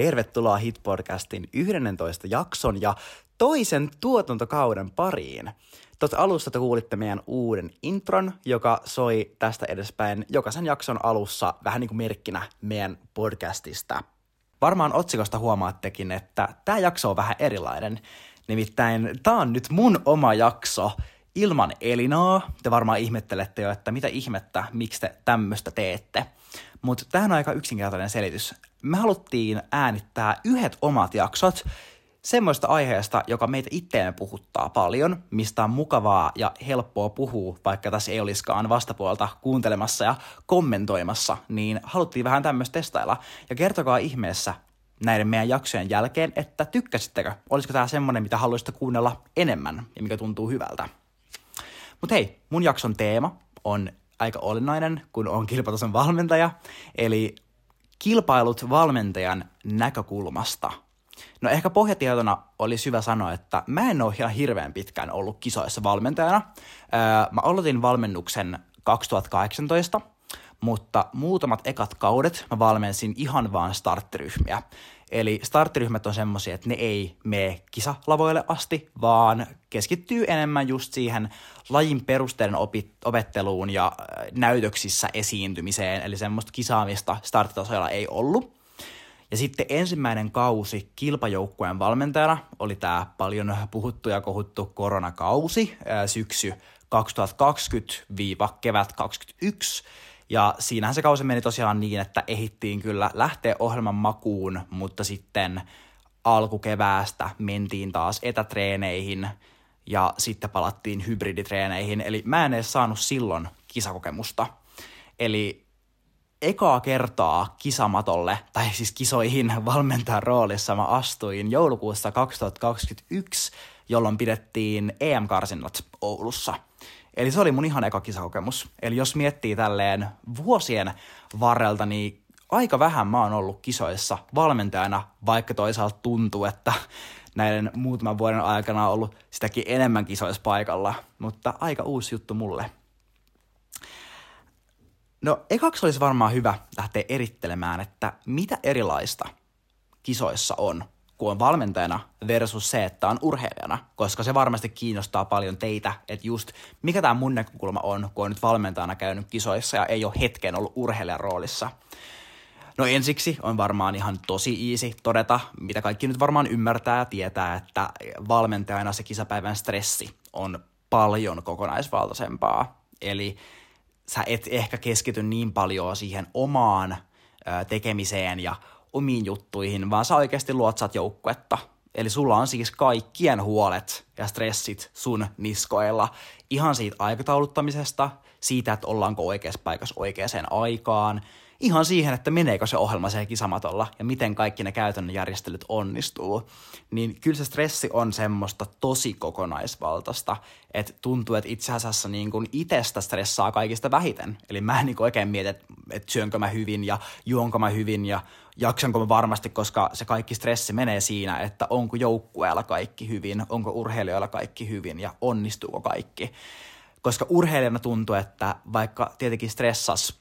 Tervetuloa Hit-podcastin 11 jakson ja toisen tuotantokauden pariin. Tuossa alussa te kuulitte meidän uuden intron, joka soi tästä edespäin jokaisen jakson alussa vähän niin kuin merkkinä meidän podcastista. Varmaan otsikosta huomaattekin, että tämä jakso on vähän erilainen. Nimittäin tämä on nyt mun oma jakso ilman Elinaa. Te varmaan ihmettelette jo, että mitä ihmettä, miksi te tämmöistä teette. Mutta tähän on aika yksinkertainen selitys. Me haluttiin äänittää yhdet omat jaksot semmoista aiheesta, joka meitä itteemme puhuttaa paljon, mistä on mukavaa ja helppoa puhua, vaikka tässä ei olisikaan vastapuolta kuuntelemassa ja kommentoimassa, niin haluttiin vähän tämmöistä testailla. Ja kertokaa ihmeessä näiden meidän jaksojen jälkeen, että tykkäsittekö? Olisiko tämä semmoinen, mitä haluaisitte kuunnella enemmän ja mikä tuntuu hyvältä? Mutta hei, mun jakson teema on aika olennainen, kun on kilpatason valmentaja, eli kilpailut valmentajan näkökulmasta. No ehkä pohjatietona oli hyvä sanoa, että mä en ole ihan hirveän pitkään ollut kisoissa valmentajana. Mä aloitin valmennuksen 2018, mutta muutamat ekat kaudet mä valmensin ihan vaan starttiryhmiä. Eli starttiryhmät on semmoisia, että ne ei mene kisalavoille asti, vaan keskittyy enemmän just siihen lajin perusteiden opi- opetteluun ja äh, näytöksissä esiintymiseen, eli semmoista kisaamista starttitasoilla ei ollut. Ja sitten ensimmäinen kausi kilpajoukkueen valmentajana oli tämä paljon puhuttu ja kohuttu koronakausi, äh, syksy 2020-kevät 2021, ja siinähän se kausi meni tosiaan niin, että ehittiin kyllä lähteä ohjelman makuun, mutta sitten alkukeväästä mentiin taas etätreeneihin ja sitten palattiin hybriditreeneihin. Eli mä en edes saanut silloin kisakokemusta. Eli ekaa kertaa kisamatolle, tai siis kisoihin valmentajan roolissa mä astuin joulukuussa 2021, jolloin pidettiin EM-karsinnat Oulussa – Eli se oli mun ihan eka kisakokemus. Eli jos miettii tälleen vuosien varrelta, niin aika vähän mä oon ollut kisoissa valmentajana, vaikka toisaalta tuntuu, että näiden muutaman vuoden aikana on ollut sitäkin enemmän kisoissa paikalla, mutta aika uusi juttu mulle. No ekaksi olisi varmaan hyvä lähteä erittelemään, että mitä erilaista kisoissa on kun on valmentajana versus se, että on urheilijana, koska se varmasti kiinnostaa paljon teitä, että just mikä tämä mun näkökulma on, kun on nyt valmentajana käynyt kisoissa ja ei ole hetken ollut urheilijan roolissa. No ensiksi on varmaan ihan tosi easy todeta, mitä kaikki nyt varmaan ymmärtää ja tietää, että valmentajana se kisapäivän stressi on paljon kokonaisvaltaisempaa. Eli sä et ehkä keskity niin paljon siihen omaan tekemiseen ja omiin juttuihin, vaan sä oikeasti luotsaat joukkuetta. Eli sulla on siis kaikkien huolet ja stressit sun niskoilla. Ihan siitä aikatauluttamisesta, siitä, että ollaanko oikeassa paikassa oikeaan aikaan, ihan siihen, että meneekö se ohjelma se kisamatolla ja miten kaikki ne käytännön järjestelyt onnistuu, niin kyllä se stressi on semmoista tosi kokonaisvaltaista, että tuntuu, että itse asiassa niin kuin itsestä stressaa kaikista vähiten. Eli mä en niin oikein mieti, että, että syönkö mä hyvin ja juonko mä hyvin ja jaksanko mä varmasti, koska se kaikki stressi menee siinä, että onko joukkueella kaikki hyvin, onko urheilijoilla kaikki hyvin ja onnistuuko kaikki. Koska urheilijana tuntuu, että vaikka tietenkin stressas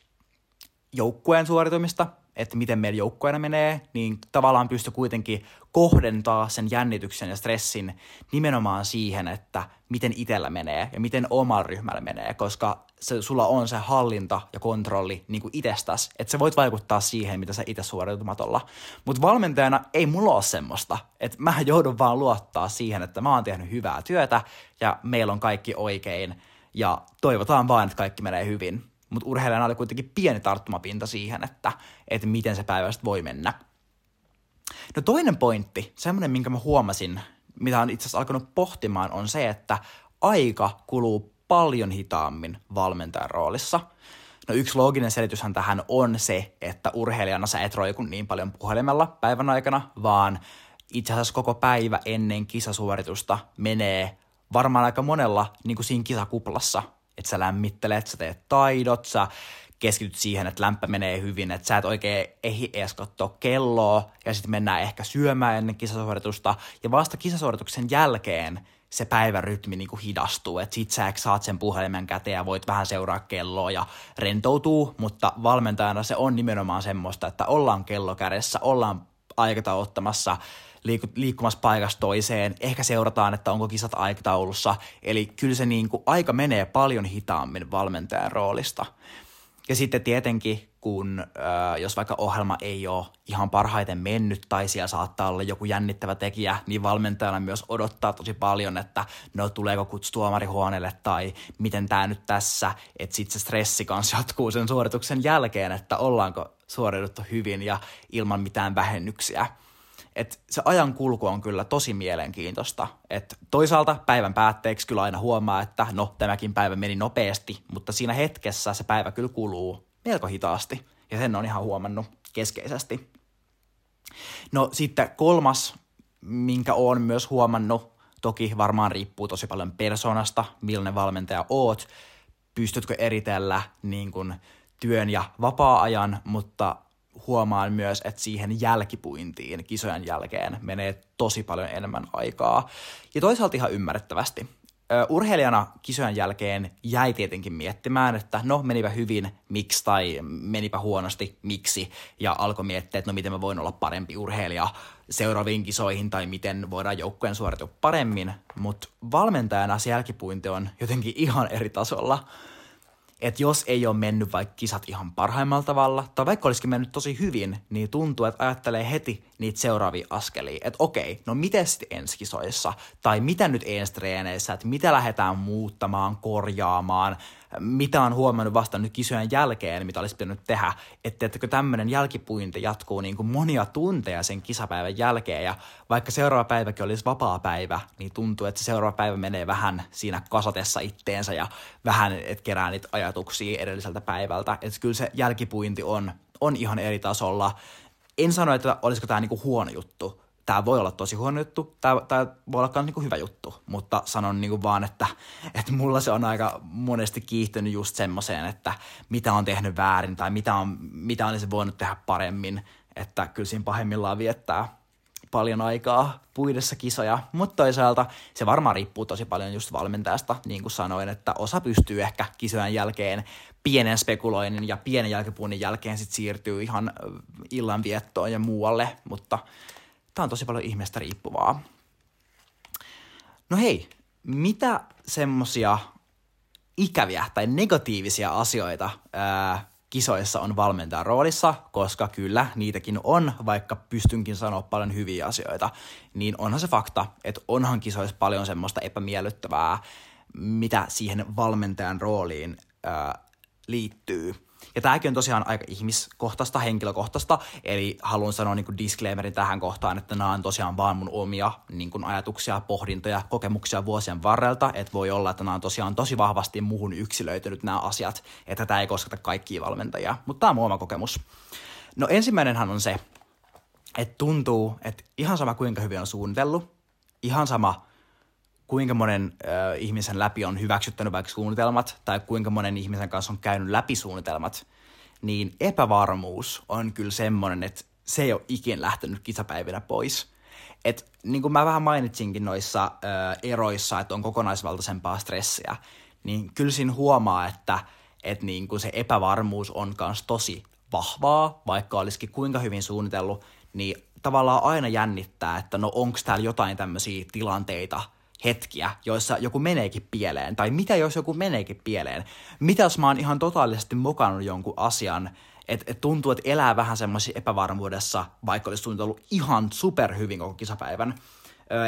joukkueen suoritumista, että miten meidän joukkueena menee, niin tavallaan pystyy kuitenkin kohdentaa sen jännityksen ja stressin nimenomaan siihen, että miten itsellä menee ja miten omalla ryhmällä menee, koska se, sulla on se hallinta ja kontrolli niin kuin itsestäsi, että sä voit vaikuttaa siihen, mitä sä itse suoritumatolla. Mutta valmentajana ei mulla ole semmoista, että mä joudun vaan luottaa siihen, että mä oon tehnyt hyvää työtä ja meillä on kaikki oikein ja toivotaan vaan, että kaikki menee hyvin mutta urheilijana oli kuitenkin pieni tarttumapinta siihen, että, että miten se päivä voi mennä. No toinen pointti, semmoinen minkä mä huomasin, mitä on itse asiassa alkanut pohtimaan, on se, että aika kuluu paljon hitaammin valmentajan roolissa. No yksi looginen selityshän tähän on se, että urheilijana sä et roiku niin paljon puhelimella päivän aikana, vaan itse asiassa koko päivä ennen kisasuoritusta menee varmaan aika monella niin kuin siinä kisakuplassa että sä lämmittelet, sä teet taidot, sä keskityt siihen, että lämpö menee hyvin, että sä et oikein ehdi edes katsoa kelloa ja sitten mennään ehkä syömään ennen kisasuoritusta. Ja vasta kisasuorituksen jälkeen se päivärytmi niin kuin hidastuu, että sit sä saat sen puhelimen käteen ja voit vähän seuraa kelloa ja rentoutuu, mutta valmentajana se on nimenomaan semmoista, että ollaan kello kädessä, ollaan aikatauluttamassa liiku- liikkumassa paikasta toiseen, ehkä seurataan, että onko kisat aikataulussa, eli kyllä se niin kuin aika menee paljon hitaammin valmentajan roolista. Ja sitten tietenkin, kun äh, jos vaikka ohjelma ei ole ihan parhaiten mennyt tai siellä saattaa olla joku jännittävä tekijä, niin valmentajana myös odottaa tosi paljon, että no tuleeko kutsu tuomarihuoneelle tai miten tämä nyt tässä, että sitten se stressi kanssa jatkuu sen suorituksen jälkeen, että ollaanko suoriuduttu hyvin ja ilman mitään vähennyksiä. Et se ajan kulku on kyllä tosi mielenkiintoista. Et toisaalta päivän päätteeksi kyllä aina huomaa, että no tämäkin päivä meni nopeasti, mutta siinä hetkessä se päivä kyllä kuluu melko hitaasti. Ja sen on ihan huomannut keskeisesti. No sitten kolmas, minkä olen myös huomannut, toki varmaan riippuu tosi paljon persoonasta, millainen valmentaja oot, pystytkö eritellä niin kuin työn ja vapaa-ajan, mutta huomaan myös, että siihen jälkipuintiin kisojen jälkeen menee tosi paljon enemmän aikaa. Ja toisaalta ihan ymmärrettävästi. Urheilijana kisojen jälkeen jäi tietenkin miettimään, että no menipä hyvin, miksi, tai menipä huonosti, miksi, ja alkoi miettiä, että no miten mä voin olla parempi urheilija seuraaviin kisoihin, tai miten voidaan joukkueen suoritua paremmin, mutta valmentajana se jälkipuinti on jotenkin ihan eri tasolla että jos ei ole mennyt vaikka kisat ihan parhaimmalla tavalla, tai vaikka olisikin mennyt tosi hyvin, niin tuntuu, että ajattelee heti niitä seuraavia askelia. Että okei, no miten sitten ensi kisoissa, tai mitä nyt ensi treeneissä, että mitä lähdetään muuttamaan, korjaamaan, mitä on huomannut vasta nyt kisojen jälkeen, mitä olisi pitänyt tehdä, että että tämmöinen jälkipuinti jatkuu niin kuin monia tunteja sen kisapäivän jälkeen, ja vaikka seuraava päiväkin olisi vapaa päivä, niin tuntuu, että se seuraava päivä menee vähän siinä kasatessa itteensä, ja vähän, että kerää niitä ajatuksia edelliseltä päivältä, että kyllä se jälkipuinti on, on ihan eri tasolla. En sano, että olisiko tämä niinku huono juttu, tämä voi olla tosi huono juttu, tämä, voi olla myös niinku hyvä juttu, mutta sanon niinku vaan, että, että mulla se on aika monesti kiihtynyt just semmoiseen, että mitä on tehnyt väärin tai mitä, on, mitä olisi voinut tehdä paremmin, että kyllä siinä pahimmillaan viettää paljon aikaa puidessa kisoja, mutta toisaalta se varmaan riippuu tosi paljon just valmentajasta, niin kuin sanoin, että osa pystyy ehkä kisojen jälkeen pienen spekuloinnin ja pienen jälkipuunnin jälkeen sitten siirtyy ihan illanviettoon ja muualle, mutta Tämä on tosi paljon ihmeestä riippuvaa. No hei, mitä semmosia ikäviä tai negatiivisia asioita ää, kisoissa on valmentajan roolissa, koska kyllä niitäkin on, vaikka pystynkin sanoa paljon hyviä asioita, niin onhan se fakta, että onhan kisoissa paljon semmoista epämiellyttävää, mitä siihen valmentajan rooliin ää, liittyy. Ja tämäkin on tosiaan aika ihmiskohtaista, henkilökohtaista, eli haluan sanoa niin disclaimerin tähän kohtaan, että nämä on tosiaan vaan mun omia niin kuin ajatuksia, pohdintoja, kokemuksia vuosien varrelta, että voi olla, että nämä on tosiaan tosi vahvasti muuhun yksilöitynyt nämä asiat, että tämä ei kosketa kaikkia valmentajia, mutta tämä on mun oma kokemus. No ensimmäinenhän on se, että tuntuu, että ihan sama kuinka hyvin on suunnitellut, ihan sama kuinka monen äh, ihmisen läpi on hyväksyttänyt vaikka suunnitelmat tai kuinka monen ihmisen kanssa on käynyt läpi suunnitelmat, niin epävarmuus on kyllä semmoinen, että se ei ole ikin lähtenyt kisapäivinä pois. Et, niin kuin mä vähän mainitsinkin noissa äh, eroissa, että on kokonaisvaltaisempaa stressiä, niin kyllä siinä huomaa, että et niin kuin se epävarmuus on myös tosi vahvaa, vaikka olisikin kuinka hyvin suunnitellut, niin tavallaan aina jännittää, että no onko täällä jotain tämmöisiä tilanteita – hetkiä, joissa joku meneekin pieleen, tai mitä jos joku meneekin pieleen? Mitä jos mä oon ihan totaalisesti mokannut jonkun asian, että et tuntuu, että elää vähän semmoisessa epävarmuudessa, vaikka olisi suunnitellut ihan superhyvin koko kisapäivän.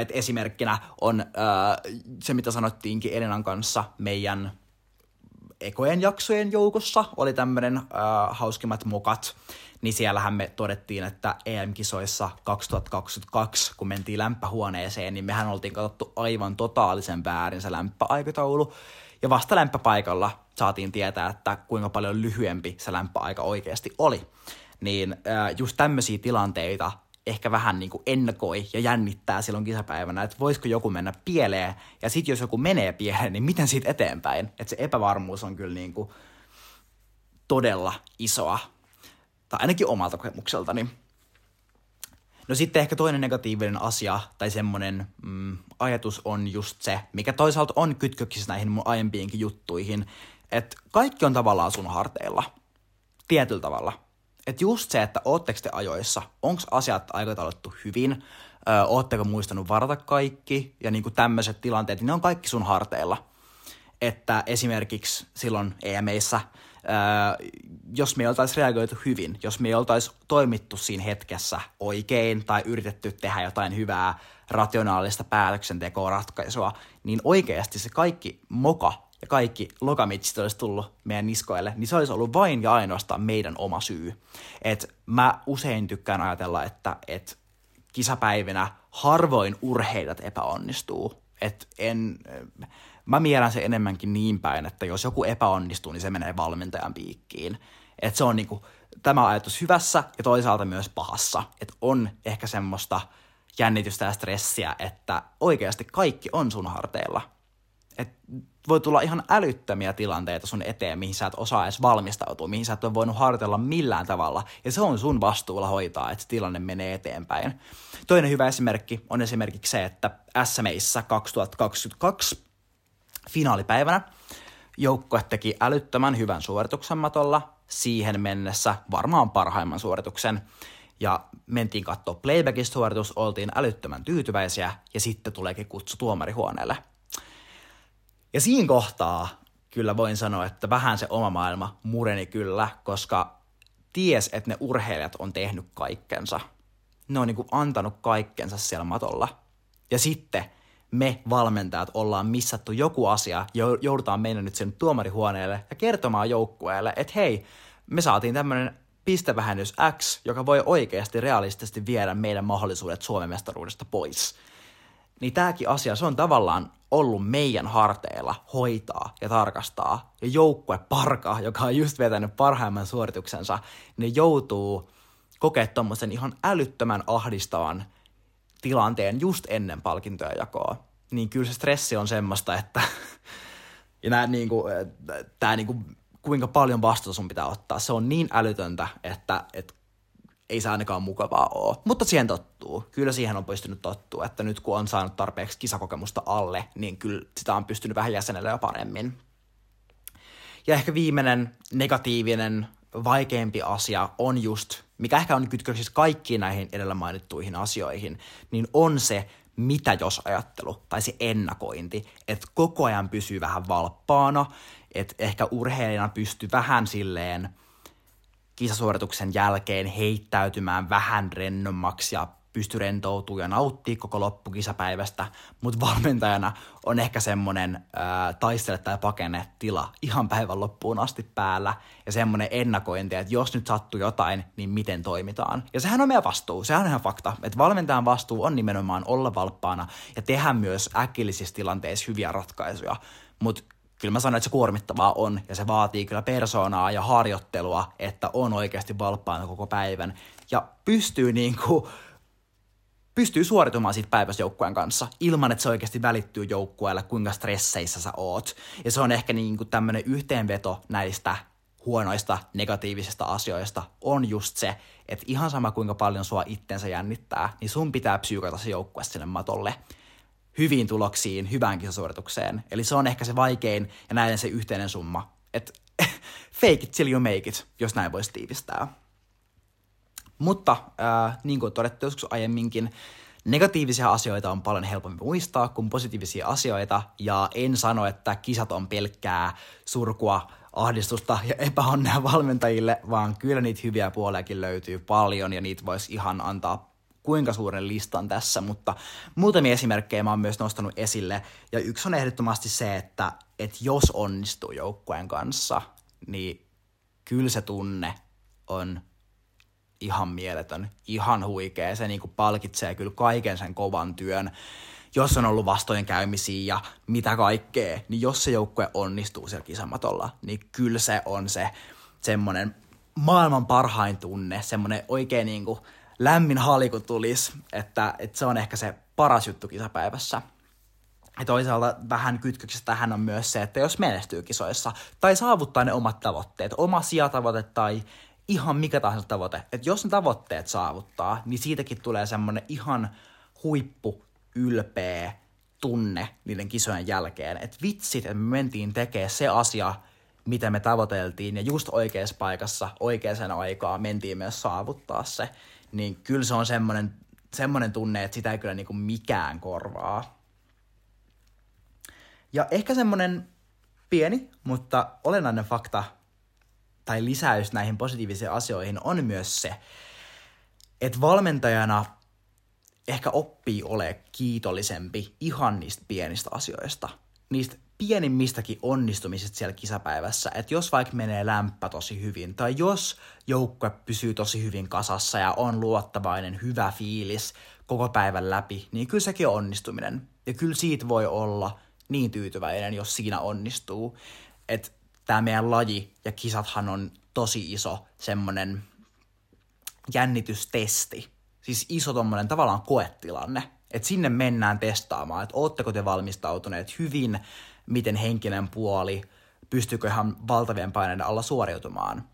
Et esimerkkinä on ö, se, mitä sanottiinkin Elinan kanssa meidän ekojen jaksojen joukossa, oli tämmöinen hauskimmat mokat, niin siellähän me todettiin, että EM-kisoissa 2022, kun mentiin lämpöhuoneeseen, niin mehän oltiin katsottu aivan totaalisen väärin se lämpöaikataulu. Ja vasta lämpöpaikalla saatiin tietää, että kuinka paljon lyhyempi se lämpöaika oikeasti oli. Niin just tämmöisiä tilanteita ehkä vähän niin kuin ennakoi ja jännittää silloin kisapäivänä, että voisiko joku mennä pieleen, ja sitten jos joku menee pieleen, niin miten siitä eteenpäin? Että se epävarmuus on kyllä niin kuin todella isoa tai ainakin omalta kokemukseltani. No sitten ehkä toinen negatiivinen asia tai semmoinen mm, ajatus on just se, mikä toisaalta on kytköksissä näihin mun aiempiinkin juttuihin, että kaikki on tavallaan sun harteilla. Tietyllä tavalla. Että just se, että ootteko te ajoissa, onko asiat aikatauluttu hyvin, ö, ootteko muistanut varata kaikki ja niinku tämmöiset tilanteet, niin ne on kaikki sun harteilla. Että esimerkiksi silloin EMEissä, ö, jos me oltaisiin reagoitu hyvin, jos me oltaisiin toimittu siinä hetkessä oikein tai yritetty tehdä jotain hyvää rationaalista päätöksentekoa ratkaisua, niin oikeasti se kaikki moka ja kaikki lokamitsit olisi tullut meidän niskoille, niin se olisi ollut vain ja ainoastaan meidän oma syy. Et mä usein tykkään ajatella, että et kisapäivinä harvoin urheilijat epäonnistuu. Et en, mä mielän se enemmänkin niin päin, että jos joku epäonnistuu, niin se menee valmentajan piikkiin. Et se on niinku, tämä ajatus hyvässä ja toisaalta myös pahassa. Että on ehkä semmoista jännitystä ja stressiä, että oikeasti kaikki on sun harteilla. Et voi tulla ihan älyttömiä tilanteita sun eteen, mihin sä et osaa edes valmistautua, mihin sä et ole voinut harjoitella millään tavalla. Ja se on sun vastuulla hoitaa, että tilanne menee eteenpäin. Toinen hyvä esimerkki on esimerkiksi se, että SMEissä 2022 finaalipäivänä joukkue teki älyttömän hyvän suorituksen matolla, siihen mennessä varmaan parhaimman suorituksen. Ja mentiin katsoa playbackista suoritus, oltiin älyttömän tyytyväisiä ja sitten tuleekin kutsu tuomarihuoneelle – ja siinä kohtaa kyllä voin sanoa, että vähän se oma maailma mureni kyllä, koska ties, että ne urheilijat on tehnyt kaikkensa. Ne on niinku antanut kaikkensa siellä matolla. Ja sitten me valmentajat ollaan missattu joku asia, joudutaan mennä nyt sen tuomarihuoneelle ja kertomaan joukkueelle, että hei, me saatiin tämmöinen pistevähennys X, joka voi oikeasti realistisesti viedä meidän mahdollisuudet Suomen mestaruudesta pois. Niin tämäkin asia, se on tavallaan ollut meidän harteilla hoitaa ja tarkastaa. Ja joukkue Parka, joka on just vetänyt parhaimman suorituksensa, niin joutuu kokea tuommoisen ihan älyttömän ahdistavan tilanteen just ennen palkintojen jakoa. Niin kyllä se stressi on semmoista, että ja nää, niinku, tää, niinku, kuinka paljon vastuuta sun pitää ottaa. Se on niin älytöntä, että, että ei se ainakaan mukavaa ole. Mutta siihen tottuu. Kyllä siihen on pystynyt tottua, että nyt kun on saanut tarpeeksi kisakokemusta alle, niin kyllä sitä on pystynyt vähän jäsenellä jo paremmin. Ja ehkä viimeinen negatiivinen, vaikeampi asia on just, mikä ehkä on kytköksissä kaikkiin näihin edellä mainittuihin asioihin, niin on se, mitä jos ajattelu tai se ennakointi, että koko ajan pysyy vähän valppaana, että ehkä urheilijana pystyy vähän silleen – kisasuorituksen jälkeen heittäytymään vähän rennommaksi ja pysty rentoutumaan ja nauttii koko loppukisapäivästä, mutta valmentajana on ehkä semmoinen taistele tai pakene tila ihan päivän loppuun asti päällä ja semmoinen ennakointi, että jos nyt sattuu jotain, niin miten toimitaan. Ja sehän on meidän vastuu, sehän on ihan fakta, että valmentajan vastuu on nimenomaan olla valppaana ja tehdä myös äkillisissä tilanteissa hyviä ratkaisuja, mutta kyllä mä sanon, että se kuormittavaa on ja se vaatii kyllä persoonaa ja harjoittelua, että on oikeasti valppaana koko päivän ja pystyy niin kuin, pystyy suoritumaan siitä päivästä joukkueen kanssa ilman, että se oikeasti välittyy joukkueelle, kuinka stresseissä sä oot. Ja se on ehkä niin kuin tämmöinen yhteenveto näistä huonoista negatiivisista asioista on just se, että ihan sama kuinka paljon sua itsensä jännittää, niin sun pitää psyykata se joukkue sinne matolle hyviin tuloksiin, hyvään kisasuoritukseen. Eli se on ehkä se vaikein ja näin se yhteinen summa. Että fake it till you make it, jos näin voisi tiivistää. Mutta äh, niin kuin todettu joskus aiemminkin, negatiivisia asioita on paljon helpompi muistaa kuin positiivisia asioita, ja en sano, että kisat on pelkkää surkua, ahdistusta ja epäonnea valmentajille, vaan kyllä niitä hyviä puolejakin löytyy paljon, ja niitä voisi ihan antaa kuinka suuren listan tässä, mutta muutamia esimerkkejä mä oon myös nostanut esille. Ja yksi on ehdottomasti se, että, että jos onnistuu joukkueen kanssa, niin kyllä se tunne on ihan mieletön, ihan huikea. Se niinku palkitsee kyllä kaiken sen kovan työn. Jos on ollut vastoinkäymisiä ja mitä kaikkea, niin jos se joukkue onnistuu siellä kisamatolla, niin kyllä se on se semmoinen maailman parhain tunne, semmoinen oikein niinku, lämmin haliku tulisi, että, että se on ehkä se paras juttu kisapäivässä. Ja toisaalta vähän kytköksessä tähän on myös se, että jos menestyy kisoissa tai saavuttaa ne omat tavoitteet, oma sijatavoite tai ihan mikä tahansa tavoite, että jos ne tavoitteet saavuttaa, niin siitäkin tulee semmoinen ihan huippu ylpeä tunne niiden kisojen jälkeen, että vitsit, että me mentiin tekemään se asia, mitä me tavoiteltiin, ja just oikeassa paikassa, oikeaan aikaan mentiin myös saavuttaa se, niin kyllä se on semmoinen, semmoinen tunne, että sitä ei kyllä niinku mikään korvaa. Ja ehkä semmoinen pieni, mutta olennainen fakta tai lisäys näihin positiivisiin asioihin on myös se, että valmentajana ehkä oppii ole kiitollisempi ihan niistä pienistä asioista. Niistä pienimmistäkin onnistumisista siellä kisapäivässä, että jos vaikka menee lämpä tosi hyvin, tai jos joukkue pysyy tosi hyvin kasassa ja on luottavainen, hyvä fiilis koko päivän läpi, niin kyllä sekin on onnistuminen. Ja kyllä siitä voi olla niin tyytyväinen, jos siinä onnistuu. Että tämä meidän laji ja kisathan on tosi iso semmoinen jännitystesti. Siis iso tommonen tavallaan koetilanne. Että sinne mennään testaamaan, että ootteko te valmistautuneet hyvin, miten henkinen puoli, pystyykö ihan valtavien paineiden alla suoriutumaan.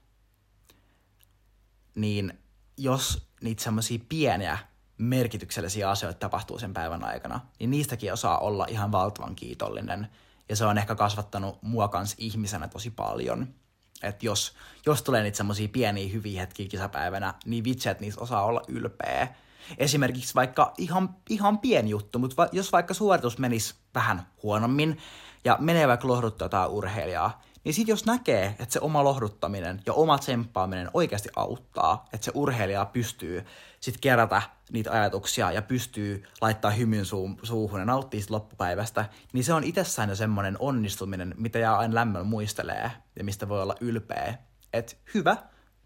Niin jos niitä semmoisia pieniä merkityksellisiä asioita tapahtuu sen päivän aikana, niin niistäkin osaa olla ihan valtavan kiitollinen. Ja se on ehkä kasvattanut mua kans ihmisenä tosi paljon. Että jos, jos tulee niitä semmoisia pieniä hyviä hetkiä kisapäivänä, niin vitsi, että niistä osaa olla ylpeä. Esimerkiksi vaikka ihan, ihan pieni juttu, mutta va, jos vaikka suoritus menisi vähän huonommin ja menee vaikka lohduttaa jotain urheilijaa, niin sitten jos näkee, että se oma lohduttaminen ja oma tsemppaaminen oikeasti auttaa, että se urheilija pystyy sitten kerätä niitä ajatuksia ja pystyy laittaa hymyn suu- suuhun ja nauttii siitä loppupäivästä, niin se on itsessään jo semmoinen onnistuminen, mitä jää aina lämmöllä muistelee ja mistä voi olla ylpeä. Että hyvä,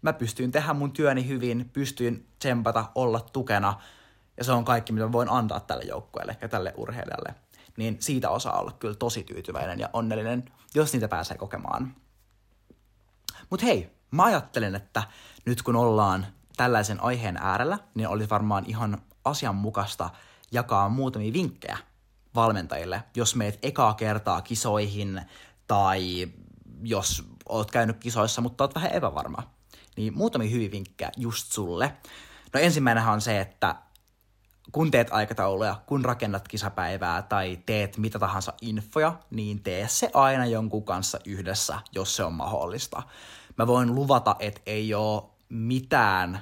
mä pystyin tehdä mun työni hyvin, pystyin tsempata, olla tukena, ja se on kaikki, mitä voin antaa tälle joukkueelle ja tälle urheilijalle. Niin siitä osaa olla kyllä tosi tyytyväinen ja onnellinen, jos niitä pääsee kokemaan. Mutta hei, mä ajattelen, että nyt kun ollaan tällaisen aiheen äärellä, niin olisi varmaan ihan asianmukaista jakaa muutamia vinkkejä valmentajille, jos meet ekaa kertaa kisoihin tai jos oot käynyt kisoissa, mutta oot vähän epävarma. Niin muutamia hyviä vinkkejä just sulle. No ensimmäinen on se, että kun teet aikatauluja, kun rakennat kisapäivää tai teet mitä tahansa infoja, niin tee se aina jonkun kanssa yhdessä, jos se on mahdollista. Mä voin luvata, että ei ole mitään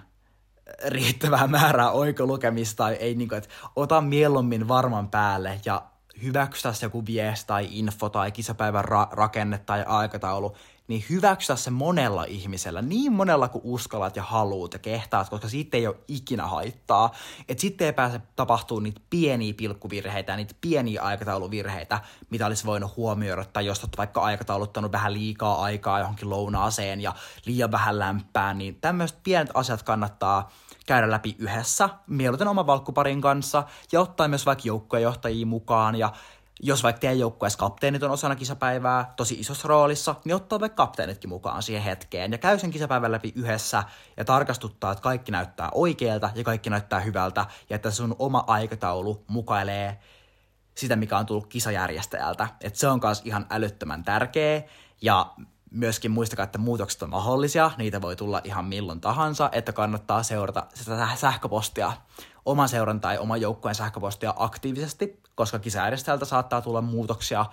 riittävää määrää oikolukemista tai ei niin kuin, että ota mieluummin varman päälle ja hyväksytä se joku viesti tai info tai kisapäivän ra- rakenne tai aikataulu, niin hyväksytä se monella ihmisellä, niin monella kuin uskallat ja haluut ja kehtaat, koska siitä ei ole ikinä haittaa. Että sitten ei pääse tapahtuu niitä pieniä pilkkuvirheitä, niitä pieniä aikatauluvirheitä, mitä olisi voinut huomioida, tai jos olet vaikka aikatauluttanut vähän liikaa aikaa johonkin lounaaseen ja liian vähän lämpää, niin tämmöiset pienet asiat kannattaa käydä läpi yhdessä, mieluiten oman valkkuparin kanssa, ja ottaa myös vaikka joukkuejohtajia mukaan, ja jos vaikka teidän joukkueessa kapteenit on osana kisapäivää tosi isossa roolissa, niin ottaa vaikka kapteenitkin mukaan siihen hetkeen ja käy sen kisapäivän läpi yhdessä ja tarkastuttaa, että kaikki näyttää oikealta ja kaikki näyttää hyvältä ja että sun oma aikataulu mukailee sitä, mikä on tullut kisajärjestäjältä. Että se on myös ihan älyttömän tärkeä ja myöskin muistakaa, että muutokset on mahdollisia, niitä voi tulla ihan milloin tahansa, että kannattaa seurata sitä sähköpostia, oman seuran tai oman joukkueen sähköpostia aktiivisesti, koska kisajärjestäjältä saattaa tulla muutoksia,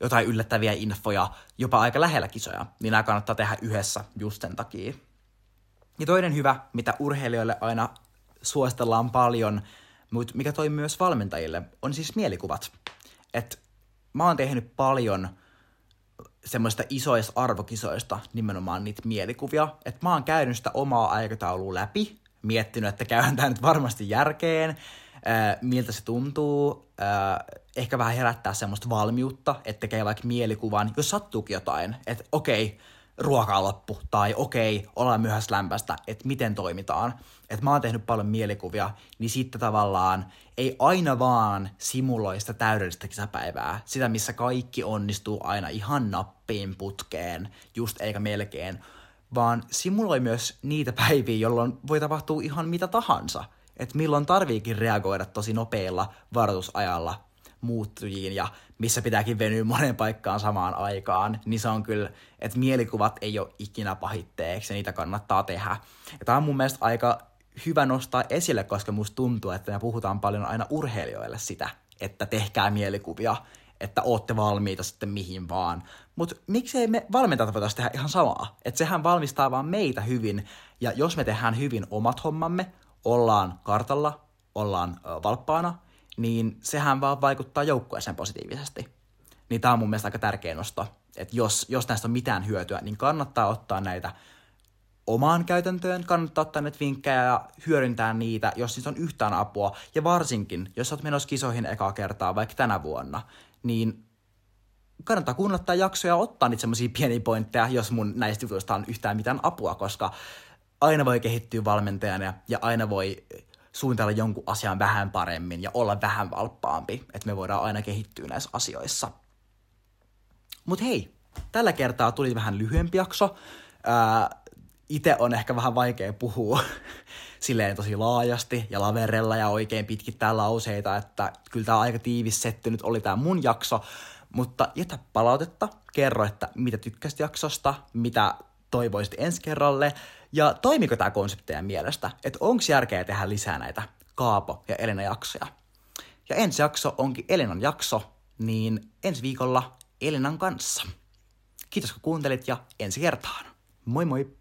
jotain yllättäviä infoja, jopa aika lähellä kisoja, niin nämä kannattaa tehdä yhdessä just sen takia. Ja toinen hyvä, mitä urheilijoille aina suositellaan paljon, mutta mikä toimii myös valmentajille, on siis mielikuvat. Et mä oon tehnyt paljon semmoista isoista arvokisoista nimenomaan niitä mielikuvia, että mä oon käynyt sitä omaa aikataulua läpi, miettinyt, että käyn tämä nyt varmasti järkeen, miltä se tuntuu, ehkä vähän herättää semmoista valmiutta, että tekee vaikka mielikuvan, jos sattuukin jotain, että okei, ruoka loppu, tai okei, ollaan myöhässä lämpästä, että miten toimitaan. Että mä oon tehnyt paljon mielikuvia, niin sitten tavallaan ei aina vaan simuloi sitä täydellistä kisapäivää, sitä missä kaikki onnistuu aina ihan nappiin putkeen, just eikä melkein, vaan simuloi myös niitä päiviä, jolloin voi tapahtua ihan mitä tahansa. Että milloin tarviikin reagoida tosi nopeilla varoitusajalla muuttujiin ja missä pitääkin venyä moneen paikkaan samaan aikaan, niin se on kyllä, että mielikuvat ei ole ikinä pahitteeksi ja niitä kannattaa tehdä. Ja tämä on mun mielestä aika hyvä nostaa esille, koska musta tuntuu, että me puhutaan paljon aina urheilijoille sitä, että tehkää mielikuvia, että ootte valmiita sitten mihin vaan. Mutta miksei me valmentajat voitaisiin tehdä ihan samaa? Että sehän valmistaa vaan meitä hyvin, ja jos me tehdään hyvin omat hommamme, ollaan kartalla, ollaan valppaana, niin sehän vaan vaikuttaa joukkueeseen positiivisesti. Niin tämä on mun mielestä aika tärkeä nosto, että jos, jos näistä on mitään hyötyä, niin kannattaa ottaa näitä omaan käytäntöön, kannattaa ottaa näitä vinkkejä ja hyödyntää niitä, jos niistä on yhtään apua. Ja varsinkin, jos olet menossa kisoihin ekaa kertaa, vaikka tänä vuonna, niin kannattaa kuunnella jaksoja ja ottaa niitä semmoisia pieniä pointteja, jos mun näistä jutuista on yhtään mitään apua, koska aina voi kehittyä valmentajana ja aina voi suunnitella jonkun asian vähän paremmin ja olla vähän valppaampi, että me voidaan aina kehittyä näissä asioissa. Mutta hei, tällä kertaa tuli vähän lyhyempi jakso. Itse on ehkä vähän vaikea puhua silleen tosi laajasti ja laverella ja oikein pitkittää lauseita, että kyllä tämä aika tiivis setti nyt oli tämä mun jakso, mutta jätä palautetta, kerro, että mitä tykkäsit jaksosta, mitä toivoisit ensi kerralle, ja toimiko tämä konsepti teidän mielestä, että onko järkeä tehdä lisää näitä Kaapo- ja Elina-jaksoja. Ja ensi jakso onkin Elinan jakso, niin ensi viikolla Elinan kanssa. Kiitos kun kuuntelit ja ensi kertaan. Moi moi!